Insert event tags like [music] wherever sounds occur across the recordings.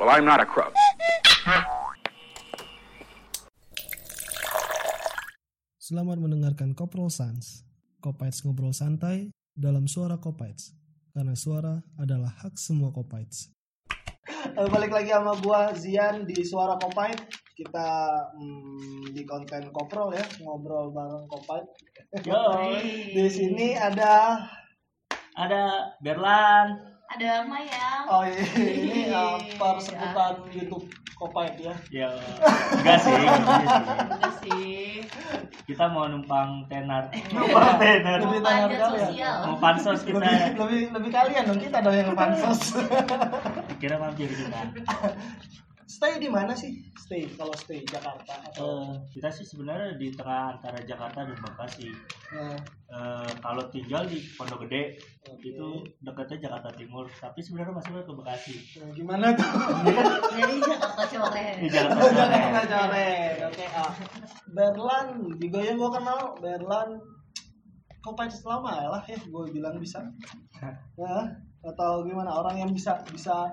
Well, I'm not a crook. Selamat mendengarkan Koprol Sans. Kopites ngobrol santai dalam suara Kopites. Karena suara adalah hak semua Kopites. Eh, balik lagi sama gua Zian di Suara Kopait. Kita hmm, di konten Koprol ya, ngobrol bareng Kopait. Yoi. Di sini ada Ada Berlan. ada Maya oh ini uh, persebutan YouTube Kopait ya. Ya, enggak sih, enggak sih. Kita mau numpang tenar. Numpang tenar. Lebih tanya kali ya. Mau pansos kita. Lebih, lebih lebih kalian dong kita dong yang pansos. Kira mampir kita. [laughs] stay di mana sih? Stay kalau stay Jakarta atau Eh, kita sih sebenarnya di tengah antara Jakarta dan Bekasi. Nah, Eh, kalau tinggal di Pondok Gede Oke. itu dekatnya Jakarta Timur, tapi sebenarnya masih ke Bekasi. nah, gimana tuh? [laughs] jadi Jakarta Coret Di Jakarta coret. Oke, ah. Berlan, juga yang gue kenal Berlan Kopait selama ya lah ya, gue bilang bisa. Nah, atau gimana orang yang bisa bisa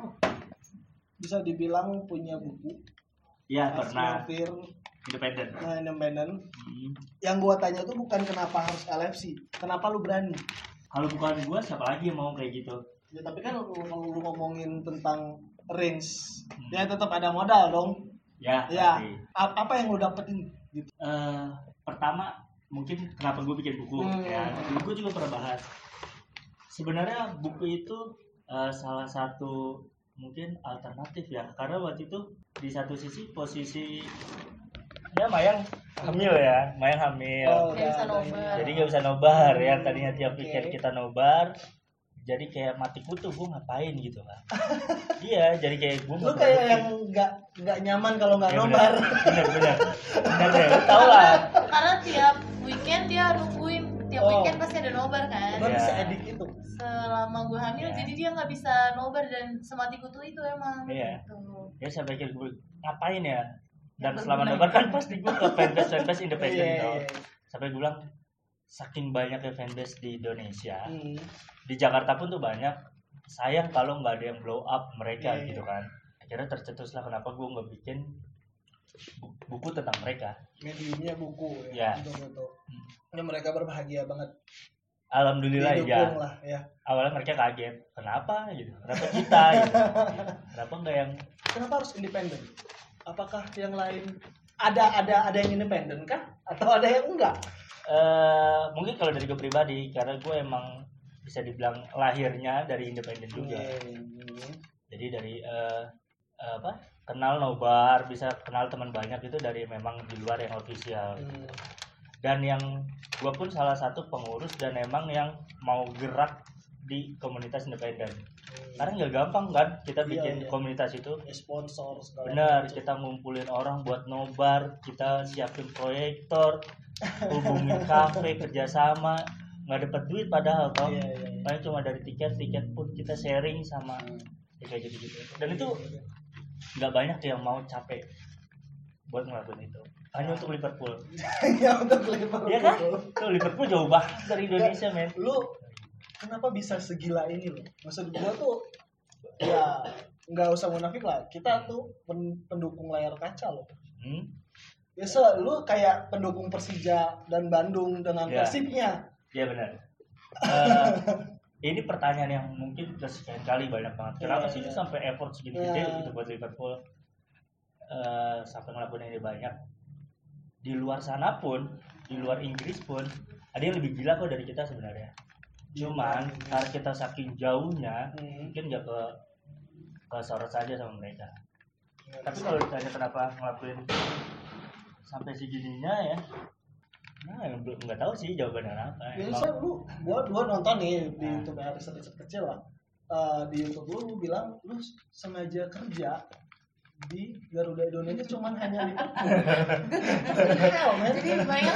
bisa dibilang punya buku Iya, pernah independen. nah, independen. Hmm. Yang gue tanya tuh bukan kenapa harus LFC, kenapa lu berani? Kalau bukan gua siapa lagi yang mau kayak gitu? Ya tapi kan lu, kalau lu ngomongin tentang range, Hmm. ya tetap ada modal dong. Ya, Ya, pasti. apa yang lu dapetin gitu? eh pertama mungkin kenapa gue bikin buku Hmm. ya gue juga pernah bahas sebenarnya buku itu eh, salah satu mungkin alternatif ya. Karena waktu itu di satu sisi posisi ya Mayang hamil ya Mayang hamil. Oh, Nggak bisa udah ada nobar. jadi nggak bisa nobar ya tadinya tiap Oke. weekend kita nobar jadi kayak mati kutu gue ngapain gitu kan [laughs] iya jadi kayak gue lu kayak yang nggak nggak nyaman kalau nggak nobar. Bener bener [laughs] bener deh lu tau lah. Karena tiap weekend dia nungguin tiap Oh. weekend pasti ada nobar kan Gua Iya. bisa edit itu selama gue hamil Ya. jadi dia nggak bisa nobar dan semati kutu itu emang Iya. gitu. ya saya pikir gue ngapain ya dan Ya, selama nobar kan pasti gue ke fanbase fanbase [laughs] independen Iya, dong iya. sampai gue bilang saking banyaknya fanbase di Indonesia Hmm. di Jakarta pun tuh banyak sayang kalau nggak ada yang blow up mereka Iya, iya. gitu kan akhirnya tercetuslah kenapa gue nggak bikin buku tentang mereka. Mediumnya buku Ya. ya. Betul Ya, mereka berbahagia banget. Alhamdulillah ya lah ya. Awalnya mereka kaget kenapa? gitu. Kenapa kita? gitu. [laughs] Kenapa nggak yang kenapa harus independen? Apakah yang lain ada ada ada yang independen kah? Atau ada yang enggak? Eh mungkin kalau dari gue pribadi karena gue emang bisa dibilang lahirnya dari independen juga. Hmm. jadi dari eh, apa kenal nobar bisa kenal teman banyak itu dari memang di luar yang ofisial Hmm. dan yang gue pun salah satu pengurus dan emang yang mau gerak di komunitas independen. Karena nggak gampang kan kita Iya, bikin iya. komunitas itu. Ya, sponsor benar macam. kita ngumpulin orang buat nobar kita siapin proyektor hubungin kafe [laughs] kerjasama. Nggak dapat duit padahal toh Iya, iya, iya. paling cuma dari tiket tiket pun kita sharing sama ya kayak gitu gitu dan itu nggak banyak yang mau capek buat ngelakuin itu. Hanya untuk Liverpool. Ya untuk Liverpool. Iya kan? Tuh Liverpool jauh banget dari Indonesia men. lu kenapa bisa segila ini loh maksud gua tuh ya nggak usah munafik lah. Kita tuh pen- pendukung layar kaca loh. Hmm? ya se lu kayak pendukung Persija dan Bandung dengan Ya. Persibnya ya benar. [laughs] Eh, ini pertanyaan yang mungkin kesekian kali banyak banget. Kenapa Iya, sih iya. sampai effort segitu Iya. gede gitu buat Liverpool? Eh, sampai ngelakuin ini banyak? Di luar sana pun di luar Inggris pun ada yang lebih gila kok dari kita sebenarnya. Cuman karena kita saking jauhnya Hmm. mungkin nggak ke ke sorot saja sama mereka. Tapi kalau ditanya kenapa ngelakuin sampai segininya ya nah nggak tahu sih jawabannya apa. Biasa Emang- lu gua gua nonton nih di Nah. YouTube ya riset riset kecil lah. Eh, di YouTube lu, lu bilang lu sengaja kerja di Garuda Indonesia cuman hanya Liverpool Hell, jadi banyak banyak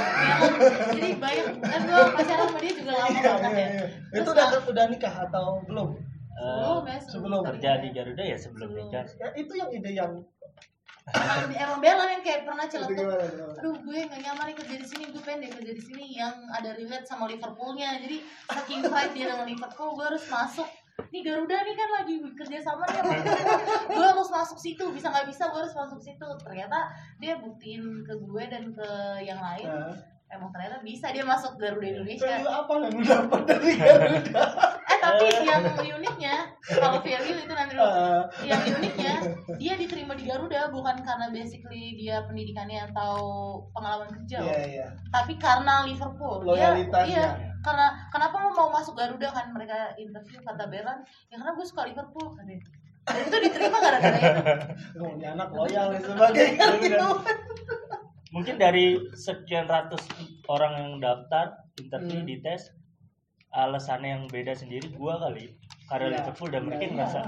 jadi banyak. Kan gue pacaran sama dia juga lama Iya, banget iya, ya. iya. Terus itu udah ah, udah nikah atau belum? Eh, sebelum ya sebelum. kerja di Garuda ya sebelum Sebelum. nikah. Ya, itu yang ide yang emang, emang Bella yang kayak pernah tuh? aduh gue gak nyaman nih kerja di sini gue pengen deh kerja di sini yang ada relate sama Liverpoolnya. Jadi saking fight dia dengan Liverpool gue harus masuk. Nih Garuda nih kan lagi kerja sama nih gue harus masuk situ. Bisa nggak bisa gue harus masuk situ. Ternyata dia buktiin ke gue dan ke yang lain emang ternyata bisa dia masuk Garuda Indonesia value apa yang lu dapat dari Garuda? eh tapi yang uniknya kalau value itu nanti Ah, yang uniknya dia diterima di Garuda bukan karena basically dia pendidikannya atau pengalaman kerja. Iya, iya. tapi karena Liverpool Loyalitasnya. dia, iya karena kenapa lo mau masuk Garuda kan mereka interview kata Beran ya karena gue suka Liverpool kan dan itu diterima gara-gara itu [laughs] ini anak loyal dan sebagainya [laughs] gitu. Mungkin dari sekian ratus orang yang daftar interview Hmm. di tes alasannya yang beda sendiri gua kali. Karena Iya. Liverpool dan mereka Iya. ngerasa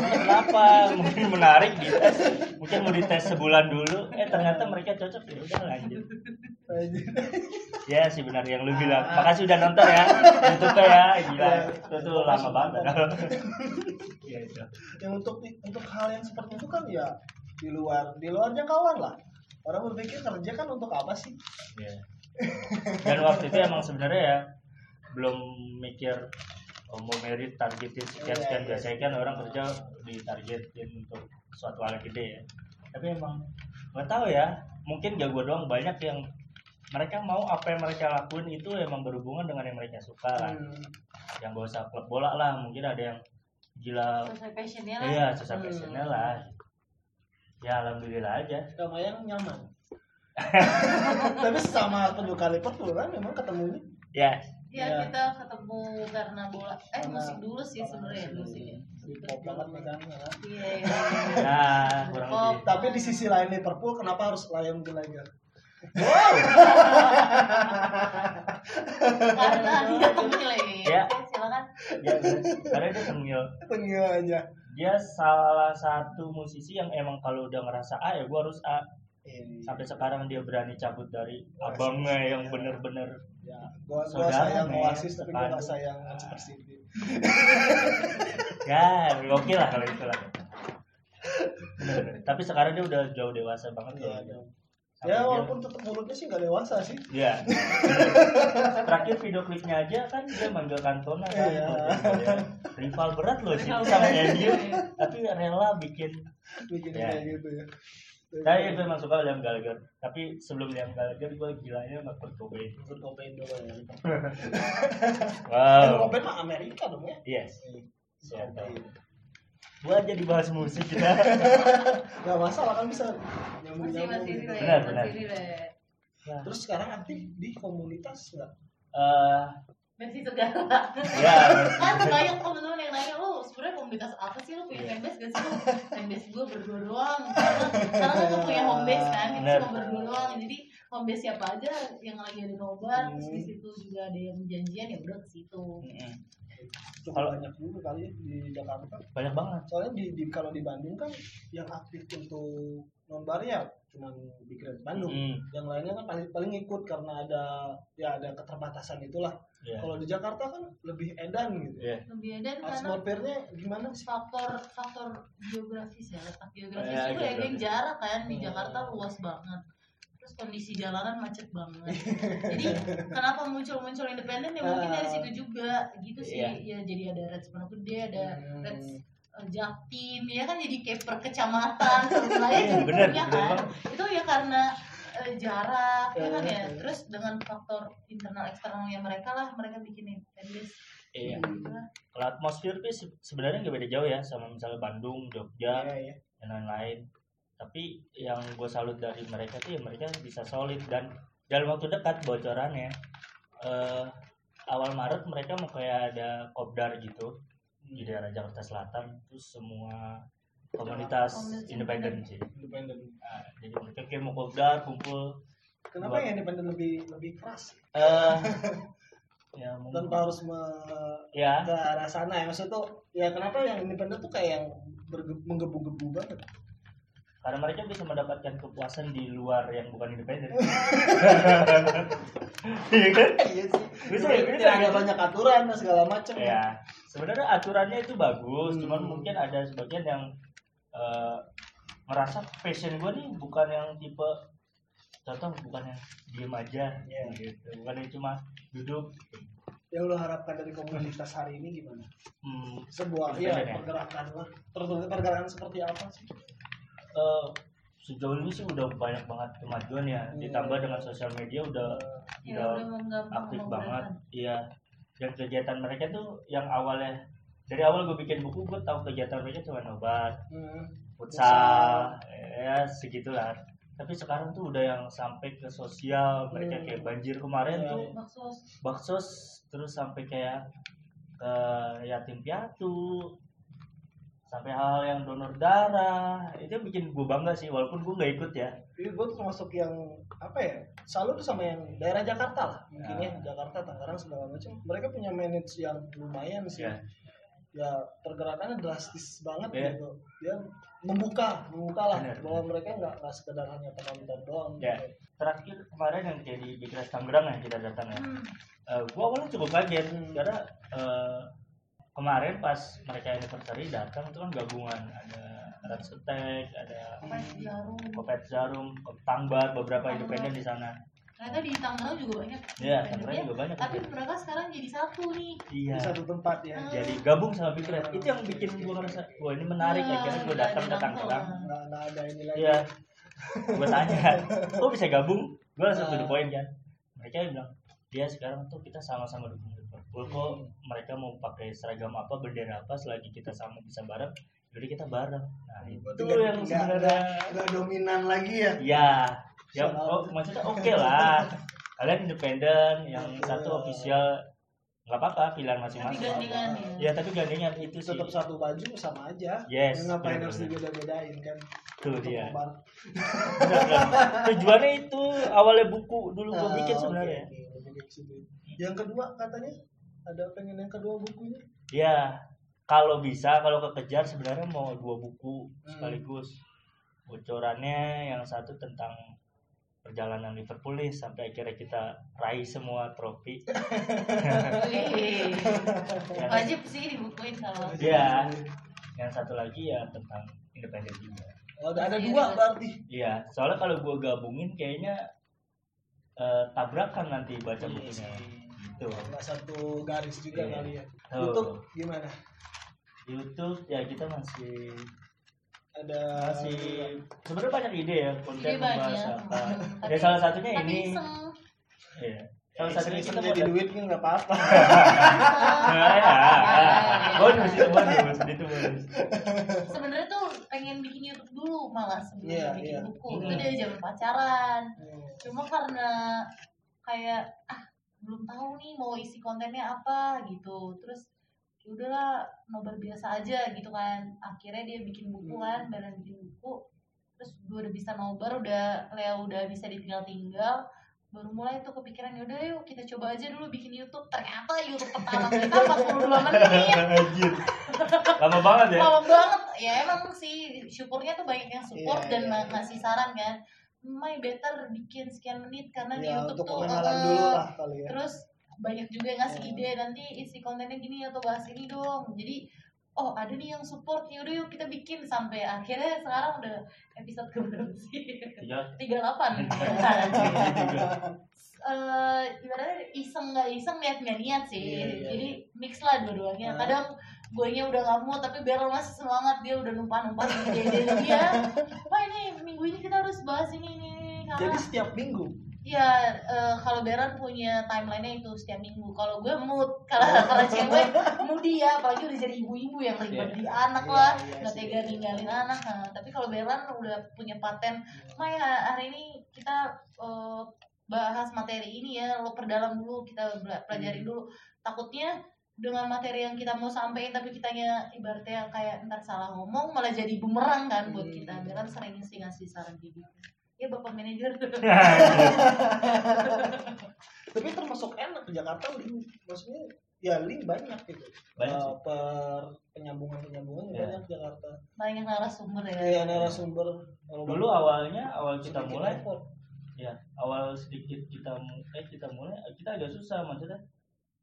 "Ini kenapa? Mungkin menarik di tes mungkin mau dites sebulan dulu. Eh ternyata mereka cocok. Ya udah lanjut. Ya sih benar yang lu bilang. Ah. makasih udah nonton ya. Youtube ya. Gila itu tuh lama banget. [laughs] Ya itu. Yang untuk untuk hal yang seperti itu kan ya di luar di luar jangkauan lah orang berpikir kerja kan untuk apa sih Iya. Dan waktu itu emang sebenarnya ya belum mikir oh, mau merit targetin sekian sekian Iya, iya. biasanya kan orang kerja ditargetin untuk suatu hal yang gede ya. Tapi emang nggak tahu ya, mungkin gak gue doang banyak yang mereka mau apa yang mereka lakuin itu emang berhubungan dengan yang mereka suka lah. Hmm, Yang gak usah klub bola lah, mungkin ada yang gila sesuai passionnya lah iya susah Hmm. passionnya lah. Ya alhamdulillah aja. Kamayang nyaman [laughs] tapi sama penduka Liverpool kan memang ketemunya Ya, ya Iya. kita ketemu karena bola eh Karena- musik dulu sih sebenarnya musik ya di pop banget megangnya kan. iya iya ya kurang Oh. lebih. tapi di sisi lain Liverpool kenapa harus Lion Gallagher karena dia lagi Ya. Silakan Ya, karena dia tengil. tengil aja dia salah satu musisi yang emang kalau udah ngerasa A ya gua harus A Ini. sampai sekarang dia berani cabut dari abangnya yang bener-bener ya gua gua Saudara, sayang. Oasis tapi gua gak sayang Manchester City ya oke lah kalau itu lah tapi sekarang dia udah jauh dewasa banget Iya, loh. iya. Sampai ya dia- walaupun tetap mulutnya sih gak dewasa sih Iya. [laughs] Terakhir video klipnya aja kan dia manggil Cantona kan. Iya. Rival berat loh sih sama. MU, tapi rela bikin. bikin Ya. kayak gitu ya Saya gue emang suka Liam Gallagher, tapi sebelum Liam Gallagher gue gilanya sama Kurt Cobain. Kurt Cobain dulu ya [laughs] Kurt Wow. Cobain mah Amerika dong ya Yes. Siapa ini? Gua aja dibahas musik kita. [laughs] Gak masalah kan bisa nyambung masih masih nyambung relate Benar, benar. Nah, terus sekarang aktif di komunitas nggak eh, versi segala ya, kan banyak temen-temen yang nanya lu sebenarnya komunitas apa sih? Lu punya Iya. fanbase gak sih? Lu fanbase gue berdua doang. Karena lu tuh punya home base kan kita cuma berdua doang. Jadi home base siapa aja yang lagi ada nobar terus Hmm. di situ juga ada yang janjian ya udah ke situ. Mm, cukup Kalau- banyak juga kali ya di Jakarta banyak banget. soalnya di, di kalau di Bandung kan yang aktif untuk non ya cuman di Grand Bandung Mm, yang lainnya kan paling paling ikut karena ada ya ada keterbatasan itulah ya. kalau di Jakarta kan lebih edan gitu Iya. lebih ada karena atmosfernya gimana sih faktor faktor geografis ya letak geografis Ya, juga ya geografis. yang jarak kan di Hmm. Jakarta luas banget terus kondisi jalanan macet banget [laughs] jadi kenapa muncul-muncul independen ya mungkin dari situ juga gitu sih Iya. ya jadi ada Reds Pondok Gede ada Hmm. Reds eh, Jaktim ya kan jadi kayak per kecamatan per wilayah bener, bener kan banget. itu ya karena eh, jarak ya kan ya Hmm. terus dengan faktor internal eksternalnya mereka lah mereka bikin fanbase Iya. gitu. Kalau atmosfer sih se- sebenarnya nggak beda jauh ya sama misalnya Bandung, Jogja, Iya, iya. dan lain-lain. Tapi yang gue salut dari mereka tuh ya mereka bisa solid. Dan dalam waktu dekat bocorannya eh, awal Maret mereka mau kayak ada kopdar gitu di daerah Jakarta Selatan. Terus semua komunitas independen sih. independen. Nah, jadi mereka kayak mau kopdar kumpul. Kenapa Buat- yang independen lebih lebih keras? Eh [laughs] ya mungkin. Tanpa harus me- ya. ke arah sana ya. Maksud tuh ya kenapa yang independen tuh kayak yang berge- menggebu-gebu banget karena mereka bisa mendapatkan kepuasan di luar yang bukan independen. [laughs] Iya kan? iya sih Bisa, Tidak- bisa, ada banyak aturan dan segala macam Ya, sebenarnya aturannya itu bagus, Hmm. cuman mungkin ada sebagian yang eh, ngerasa passion gue nih bukan yang tipe contoh bukan yang diem aja Iya. gitu bukan yang cuma duduk yang lo harapkan dari komunitas hari ini gimana hmm, sebuah Independen ya ya? pergerakan lah pergerakan seperti apa sih eh, sejauh ini sih udah banyak banget kemajuan ya Hmm. ditambah dengan sosial media udah ya udah aktif banget iya dan kegiatan mereka tuh yang awalnya dari awal gue bikin buku gue tahu kegiatan mereka cuma obat hmm. futsal ya segitulah tapi sekarang tuh udah yang sampai ke sosial mereka Hmm. kayak banjir kemarin Iya, tuh iya. Baksos. baksos terus sampai kayak ke yatim piatu sampai hal-hal yang donor darah itu bikin gue bangga sih walaupun gue nggak ikut ya Jadi gue termasuk yang apa ya selalu tuh sama yang daerah Jakarta lah mungkin Ya. ya Jakarta Tangerang segala macam mereka punya manage yang lumayan sih ya ya pergerakannya drastis banget Iya. gitu dia membuka membuka lah Bener. bahwa mereka nggak nggak sekedar hanya penonton doang Ya. gitu. terakhir kemarin yang kayak di Tangerang yang kita datang ya Hmm. Eh, gua awalnya cukup kaget Hmm. karena eh, kemarin pas mereka anniversary datang itu kan gabungan ada Rats Attack, ada Kopet jarum. Kopet Jarum, Tangbar, beberapa independen di sana. Ternyata di Tangerang juga banyak. Iya. Tangerang juga banyak. Tapi mereka sekarang jadi satu nih. Iya. di satu tempat ya Hmm. Jadi gabung sama Bikras. Itu yang bikin gua ngerasa, wah ini menarik Iya, akhirnya nggak datang ke Tangerang. nggak ada ini lagi Iya. Gua tanya, [laughs] kok bisa gabung? Gua langsung to the Ah. point kan. Mereka bilang, dia sekarang tuh kita sama-sama dukung Liverpool kok mereka mau pakai seragam apa bendera apa selagi kita sama bisa bareng jadi kita bareng. Nah itu nggak- yang sebenarnya. nggak dominan lagi ya? Ya ya Salah. oh, maksudnya [laughs] oke lah. Kalian independen yang satu official nggak apa-apa pilihan Tapi masing-masing. gandengan ya ya. tapi gandengan itu sih. Tetap satu baju sama aja. Yes, ngapain benar, harus dibeda-bedain kan? Tuh dia. [laughs] tujuannya itu awalnya buku. Dulu gue Ah, bikin oke, sebenarnya. yang kedua katanya ada pengen yang kedua bukunya Ya, kalau bisa, kalau kekejar sebenarnya mau dua buku Hmm. sekaligus. Bocorannya yang satu tentang perjalanan Liverpool nih sampai akhirnya kita raih semua trofi. [laughs] Wajib sih dibukuin sama. ya, yang satu lagi ya tentang independen juga. oh, ada ada Iya, dua iya. berarti Iya, soalnya kalau gua gabungin kayaknya eh, tabrakan nanti baca Iya bukunya. Nggak satu garis juga Iya. kali ya Tuh. YouTube gimana YouTube ya kita masih ada masih sebenarnya banyak ide ya konten Ide membahas apa. [laughs] Ya salah satunya Tapi ini. Iya. Salah Ya, satunya kita jadi duit kan nggak apa-apa [laughs] Nah, ya, bonus itu bonus [laughs] itu bonus. Sebenarnya tuh pengen bikin YouTube dulu malah sebelum Iya, bikin iya. buku. Hmm. Itu dari zaman pacaran. Hmm. Cuma karena kayak ah belum tahu nih mau isi kontennya apa gitu. Terus ya udahlah nobar biasa aja gitu kan. Akhirnya dia bikin buku Hmm. kan, beneran bikin buku. Terus gue udah bisa nobar, udah Lea udah bisa ditinggal-tinggal baru mulai tuh kepikiran yaudah yuk kita coba aja dulu bikin YouTube ternyata YouTube pertama kita [laughs] 42 menit. Lama banget ya. lama banget ya emang sih syukurnya tuh banyak yang support Iya, dan ma- iya. ngasih saran kan Mai better bikin sekian menit karena di ya YouTube untuk tuh pengenalan eh, dulu lah kali ya. terus banyak juga yang ngasih Iya. ide nanti isi kontennya gini atau bahas ini dong. Jadi oh ada nih yang support yaudah yuk kita bikin. Sampai akhirnya sekarang udah episode keberapa sih? Iya. [laughs] tiga delapan. [laughs] Juga. eh ibaratnya iseng nggak iseng niat nggak niat sih. Iya, iya, jadi mix lah dua-duanya. Nah. kadang guanya udah nggak mau tapi Beryl masih semangat dia udah numpah numpah ide-ide dia [laughs] wah ini minggu ini kita harus bahas ini ini ini." jadi setiap minggu? Ya eh, kalau Beryl punya timelinenya itu setiap minggu. Kalau gue mood. [laughs] Kalau kalau cewek moody ya apalagi udah jadi ibu-ibu yang ribet Iya. di anak Iya, lah. iya nggak tega ninggalin anak. Nah, tapi kalau Beryl udah punya paten. Maya hari ini kita eh, bahas materi ini ya. Lo perdalam dulu. Kita bela- pelajarin dulu. Takutnya dengan materi yang kita mau sampaikan tapi kitanya ibaratnya kayak ntar salah ngomong malah jadi bumerang kan buat Hmm. kita. Kan sering sih ngasih saran kayak gitu. Ya bapak manajer [laughs] tapi termasuk enak ke Jakarta link maksudnya ya link banyak gitu. Banyak sih. per penyambungan penyambungan Iya. banyak di Jakarta. Banyak narasumber ya. Kayak narasumber. Kalau Dulu awalnya awal kita mulai effort. ya awal sedikit kita eh kita mulai kita agak susah maksudnya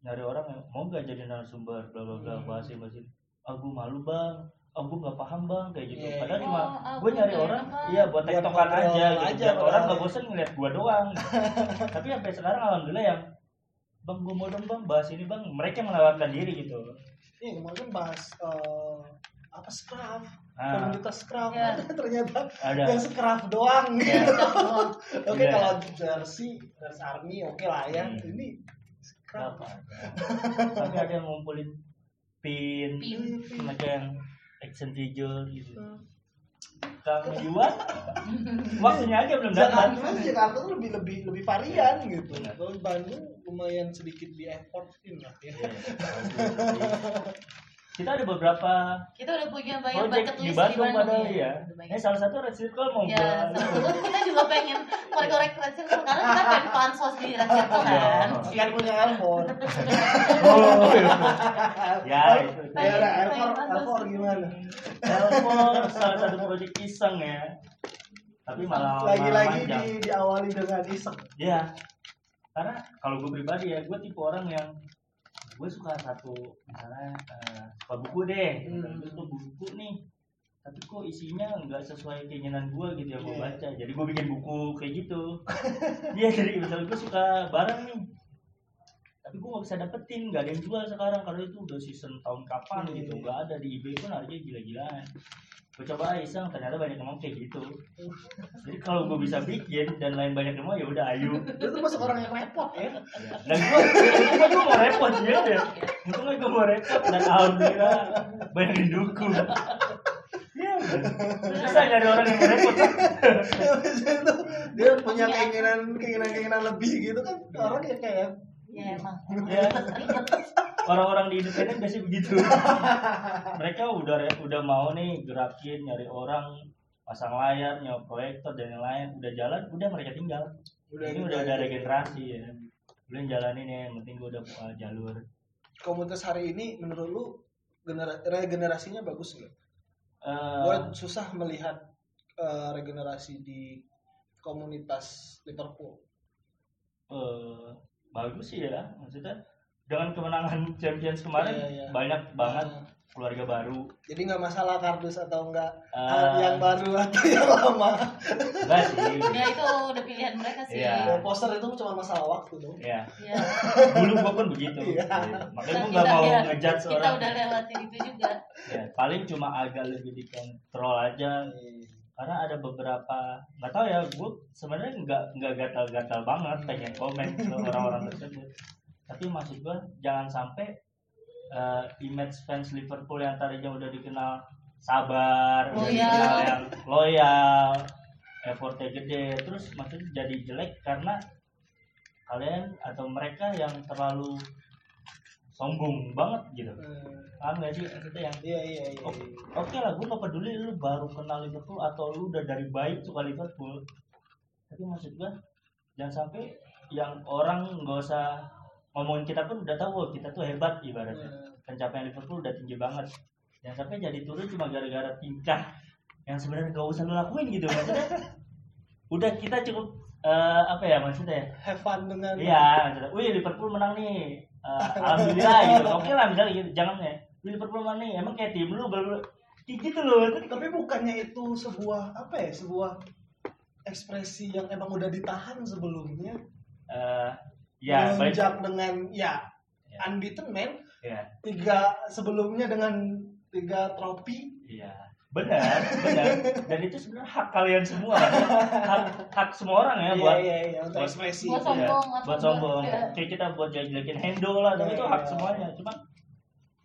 nyari orang yang mau nggak jadi narasumber bla bla bla Hmm. bahas ini bahas ini. ah malu bang oh gue nggak paham bang kayak gitu Iya, padahal cuma Oh, ah, gue nyari orang iya buat tektokan aja gitu aja biar orang nggak bosen ngeliat gue doang [laughs] tapi sampai sekarang alhamdulillah yang bang gue mau dong bang bahas ini bang mereka yang menawarkan diri gitu Iya kemarin bahas eh, apa scrap nah komunitas scrap Iya. [laughs] ternyata ada yang scrap doang Iya. gitu. [laughs] Oke Iya. kalau jersey jersey army oke lah ya. Hmm. Ini scrap. apa tapi ada yang ngumpulin pin Pin. ada yang action figure gitu kalau jual waktunya aja belum Jakarta datang tuh Jakarta tuh lebih lebih lebih varian gitu. Kalau di Bandung lumayan sedikit di effortin lah ya. Iya, kita ada beberapa Kita udah punya banyak project bucket di Bandung padahal ya. ya. Ini salah satu Red Circle mau Ya, salah satu kita juga pengen korek-korek Red Circle karena kita kan pansos di Red Circle kan. Iya. Kan punya Elmon. Oh, ya itu. Ya Pengen- pengen Elmor bagus. gimana? Elmore salah satu project iseng ya. Tapi malah Lagi-lagi di diawali dengan iseng. Ya, karena kalau gue pribadi ya, gue tipe orang yang gue suka satu misalnya eh, suka buku deh, Hmm. gue suka buku nih, tapi kok isinya nggak sesuai keinginan gue gitu ya gue Iya. baca, jadi gue bikin buku kayak gitu. Iya jadi misalnya gue suka barang nih, tapi gue nggak bisa dapetin, nggak ada yang jual sekarang karena itu udah season tahun kapan Iya. gitu, nggak ada di eBay pun harganya gila-gilaan. Gue coba iseng ternyata banyak yang mau kayak gitu. Jadi kalau gue bisa bikin dan lain banyak yang mau ya udah ayo. Dia tuh masuk orang yang repot ya. Dan gue untungnya gue mau repot ya deh. Untungnya gue mau repot dan alhamdulillah banyak yang dukung. Ya, bisa nyari orang yang repot. Itu dia punya keinginan keinginan keinginan lebih gitu kan orang ya kayak Ya emang. Ya. Orang-orang di independen biasanya begitu. Mereka udah udah mau nih gerakin nyari orang pasang layar, nyawa proyektor dan yang lain udah jalan, udah mereka tinggal. udah Ini udah ada regenerasi ya. Udah jalanin ya, yang penting gue udah buka jalur. komunitas hari ini menurut lu genera- regenerasinya bagus nggak? Eh, Gue susah melihat eh, regenerasi di komunitas Liverpool. eh, bagus sih ya maksudnya dengan kemenangan Champions kemarin Iya, iya. banyak banget Nah, keluarga baru jadi nggak masalah kardus atau enggak Eh, yang baru atau yang lama. enggak sih Ya itu udah pilihan mereka sih. Iya. Ya, poster itu cuma masalah waktu dong. ya Ya. dulu gua pun begitu Iya. Iya. makanya Kita- gua nggak mau ya, ngejudge Kita orang udah lewatin itu juga. ya, paling cuma agak lebih dikontrol aja karena ada beberapa nggak tahu ya gue sebenarnya nggak nggak gatal-gatal banget pengen komen ke orang-orang tersebut tapi maksud gue jangan sampai eh, image fans Liverpool yang tadinya udah dikenal sabar udah Loyal. dikenal yang loyal effortnya gede terus maksudnya jadi jelek karena kalian atau mereka yang terlalu sombong banget gitu Hmm, paham gak sih maksudnya yang Iya iya iya. Oh. iya. Oke lah, gue gak peduli lu baru kenal Liverpool atau lu udah dari baik suka Liverpool. Tapi maksud gue, jangan sampai yang orang nggak usah ngomongin kita pun udah tahu wah, kita tuh hebat ibaratnya. Hmm. Pencapaian Liverpool udah tinggi banget. Jangan sampai jadi turun cuma gara-gara tingkah yang sebenarnya gak usah lu lakuin gitu maksudnya. [laughs] Udah kita cukup eh, apa ya maksudnya? Have fun dengan Iya, maksudnya, wih Liverpool menang nih. Eh, alhamdulillah gitu. Oke lah misalnya gitu, jangan ya. Wih Liverpool nih, emang kayak tim lu baru kayak gitu loh. Tapi bukannya itu sebuah apa ya? Sebuah ekspresi yang emang udah ditahan sebelumnya. Eh, ya, baik. Melonjak dengan ya Ya. unbeaten man. Ya, Tiga sebelumnya dengan tiga trofi. iya. Benar, benar. Dan itu sebenarnya hak kalian semua. [laughs] Hak, hak semua orang ya Iya buat iya iya untuk buat- ekspresi. Buat itu. sombong. ya, buat sombong. ya. Kayak kita buat jelekin Hendo lah, dan itu hak Iya. semuanya. Cuma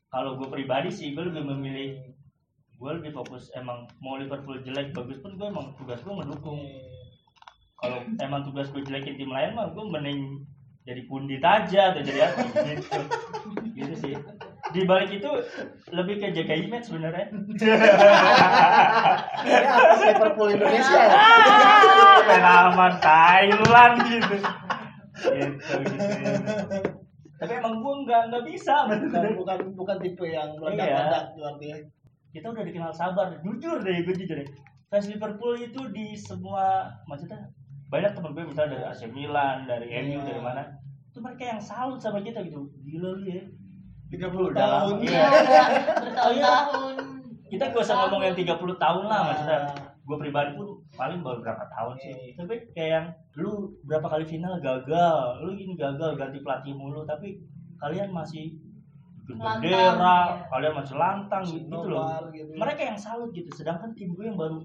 kalau gue pribadi sih, gue lebih memilih gue lebih fokus emang mau Liverpool jelek bagus pun gue emang tugas gue mendukung kalau emang tugas gue jelekin tim lain mah gue mending jadi pundit aja atau jadi apa gitu gitu sih di balik itu lebih ke jaga image sebenarnya Ini atas Liverpool Indonesia ya. [laughs] pengalaman Thailand gitu gitu, gitu. tapi emang gue nggak nggak bisa [laughs] bukan bukan bukan tipe yang Iya. meledak-ledak gitu artinya. kita udah dikenal sabar jujur deh gue jujur deh fans Liverpool itu di semua maksudnya banyak temen gue misalnya dari AC Milan dari MU Iya. dari mana itu mereka yang salut sama kita gitu gila lu ya 30 Udah tahun. Iya, Iya. udah bertahun-tahun. kita gak usah ngomong yang 30 tahun lah maksudnya Ah. gue pribadi pun paling baru berapa tahun sih Iya. tapi kayak yang lu berapa kali final gagal lu gini gagal ganti pelatih mulu tapi kalian masih bendera iya. kalian masih lantang gitu, gitu loh gitu. mereka yang salut gitu sedangkan tim gue yang baru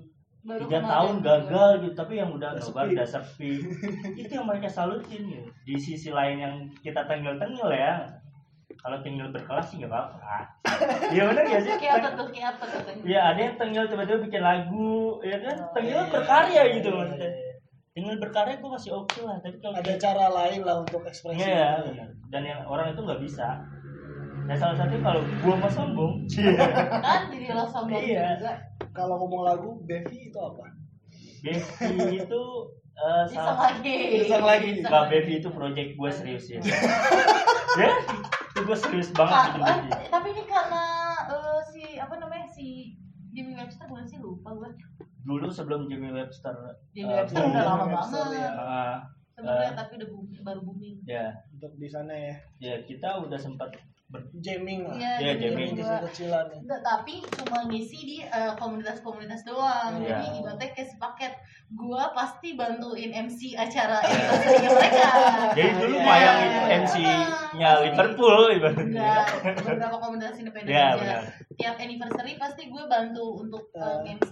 tiga tahun gagal gitu tapi yang udah nobar udah sepi [laughs] itu yang mereka salutin gitu. di sisi lain yang kita tenggel-tenggel ya kalau tenggel berkelas sih nggak apa-apa iya benar ya sih Kayak apa tuh? Kayak apa tuh? Iya ada yang tenggel tiba-tiba bikin lagu ya kan Oh, tenggel iya, berkarya iya, gitu iya, maksudnya iya. tenggel berkarya gue masih oke lah tapi kalau ada cara lain lah untuk ekspresi Iya, benar. dan yang orang itu nggak bisa nah salah satunya kalau gua mau sombong [laughs] Kan diri lo sombong Iya. juga. kalau ngomong lagu Bevi itu apa Bevi [laughs] itu eh, Iseng salah lagi. Iseng lagi. Mbak. Bevi itu project gue serius ya [laughs] ya gue serius banget Ah, bikin ah, Bevi tapi ini karena eh, si apa namanya si Jimmy Webster bukan sih lupa gue. dulu sebelum Jimmy Webster Jimmy eh, Webster udah lama banget. ya. eh, Sebenarnya tapi udah booming, baru booming. ya untuk di sana ya ya kita udah sempat jamming lah Iya, Iya, Jimmy jamming. ya. Enggak, tapi cuma ngisi di eh, komunitas-komunitas doang. Iya. Jadi ibaratnya kayak sepaket. Gua pasti bantuin MC acara anniversary mereka. jadi dulu Iya. Mayang itu MC-nya Liverpool ibaratnya Enggak, beberapa komunitas independen ya aja. benar Tiap anniversary pasti gue bantu untuk uh, Eh. MC.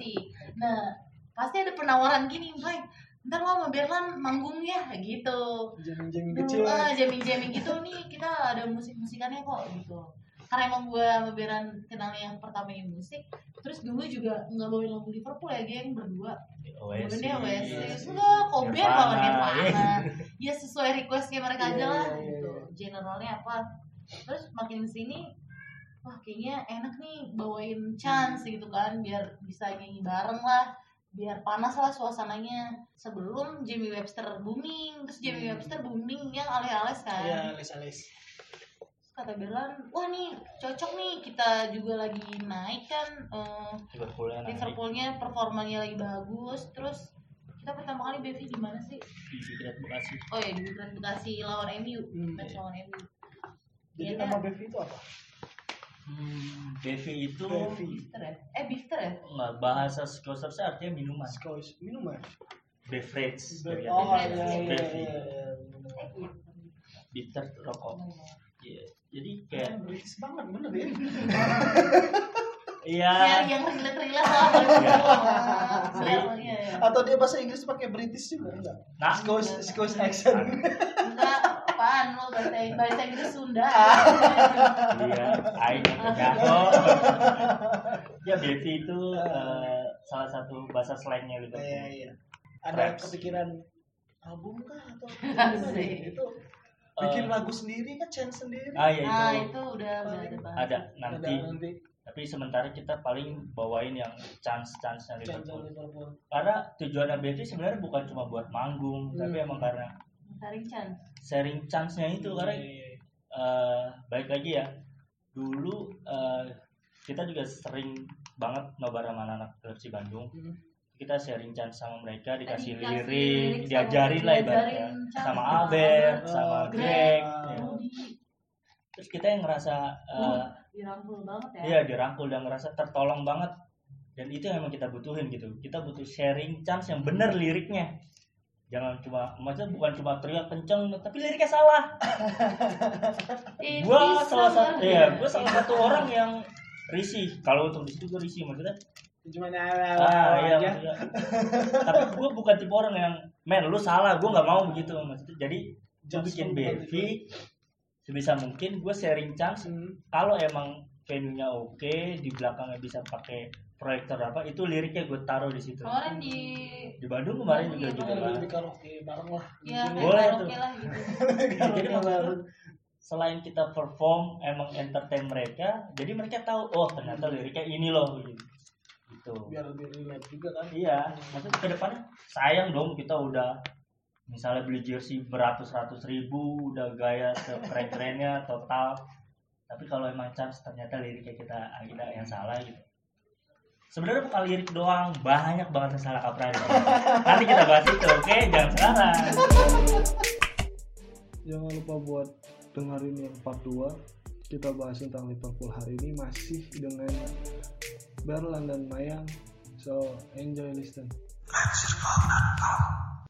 Nah, pasti ada penawaran gini, Bray. Ntar lo sama Berlan manggung ya, gitu. jamming-jamming kecil ah, jamming-jamming gitu nih, kita ada musik-musikannya kok, gitu. Karena emang gue sama Beran kenalnya yang pertama yang musik, terus dulu juga nggak bawain lagu Liverpool ya, geng berdua. Oasis Bawainnya Oasis, Oasis. enggak, Kobe Nirvana. banget Nirvana. Ya sesuai requestnya mereka aja Iya, lah, iya, iya, gitu. iya. Generalnya apa? Terus makin sini, wah kayaknya enak nih bawain chance gitu kan, biar bisa nyanyi bareng lah biar panas lah suasananya sebelum Jamie Webster booming terus Jamie Hmm. Webster booming yang alih-alis kan Iya, alis-alis. Kata Berlan wah nih cocok nih kita juga lagi naik kan Liverpool yang nanti Liverpoolnya performanya lagi bagus terus kita pertama kali Bevi di mana sih di Pikiran Bekasi oh ya di Grand Bekasi lawan MU Hmm. match lawan MU Jadi Iya, nama kan? Bevi itu apa? Hmm, Bevi itu Bevi. Bifter ya eh Bifter ya nggak bahasa artinya minuman Scotch minuman. beverage Be- Oh iya iya iya. iya. eh gitu bitter rokok Iya. jadi kayak British banget bener ya. iya yang relate-relate lah Iya. Iya, iya, iya. Atau dia bahasa Inggris pakai British juga enggak? nah Scotch Scotch accent. Enggak, apaan lo bahasa bahasa Inggris Sunda. [laughs] iya aing jago [laughs] ya Bevi itu eh, salah satu bahasa slangnya Iya Liverpool iya. Ada Raps. kepikiran album kah atau [laughs] Asik. itu bikin lagu sendiri kan chance sendiri. ah ya Nah, itu itu udah udah ada bahas. ada Ada nanti nanti tapi sementara kita paling bawain yang chance chance nya chance Liverpool Liverpool. karena tujuannya Bevi sebenarnya bukan cuma buat manggung tapi Hmm. emang karena Tarik chance. sharing chance-nya itu karena Iya, iya. eh balik lagi ya dulu eh, kita juga sering banget nobar sama anak Persib Bandung Hmm. kita sharing chance sama mereka dikasih Dikasih lirik lirik sama- diajarin lah ibaratnya chance sama Albert sama Greg Greg. ya. Terus kita yang ngerasa eh, dirangkul banget ya. iya dirangkul dan ngerasa tertolong banget dan itu yang emang kita butuhin gitu kita butuh sharing chance yang bener liriknya jangan cuma maksudnya bukan cuma teriak kenceng tapi liriknya salah. Gua is salah satu ya gua salah satu orang yang risih. Kalau untuk di situ gua risih maksudnya? Cuma ah iya maksudnya. tapi gua bukan tipe orang yang men lu salah gua nggak mau begitu maksudnya. Jadi gua Judge bikin BV sebisa mungkin gua sharing chance. Hmm. kalau emang venue-nya oke di belakangnya bisa pakai proyektor apa itu liriknya gue taruh di situ Kemarin di di Bandung kemarin juga Iya, juga di karaoke bareng lah. ya Boleh kayak tuh. karaoke lah gitu. [laughs] jadi maksudnya bareng. selain kita perform emang entertain mereka jadi mereka tahu oh ternyata liriknya ini loh gitu gitu Biar lebih relate juga kan. iya maksudnya ke depannya sayang dong kita udah misalnya beli jersey beratus-ratus ribu udah gaya sekeren-kerennya total tapi kalau emang chance ternyata liriknya kita kita yang salah gitu sebenarnya bukan lirik doang banyak banget yang salah kaprah nanti kita bahas itu oke? Jangan sekarang. Jangan lupa buat dengerin yang part 2 Kita bahas tentang Liverpool hari ini masih dengan Berlan dan Mayang. So enjoy listen.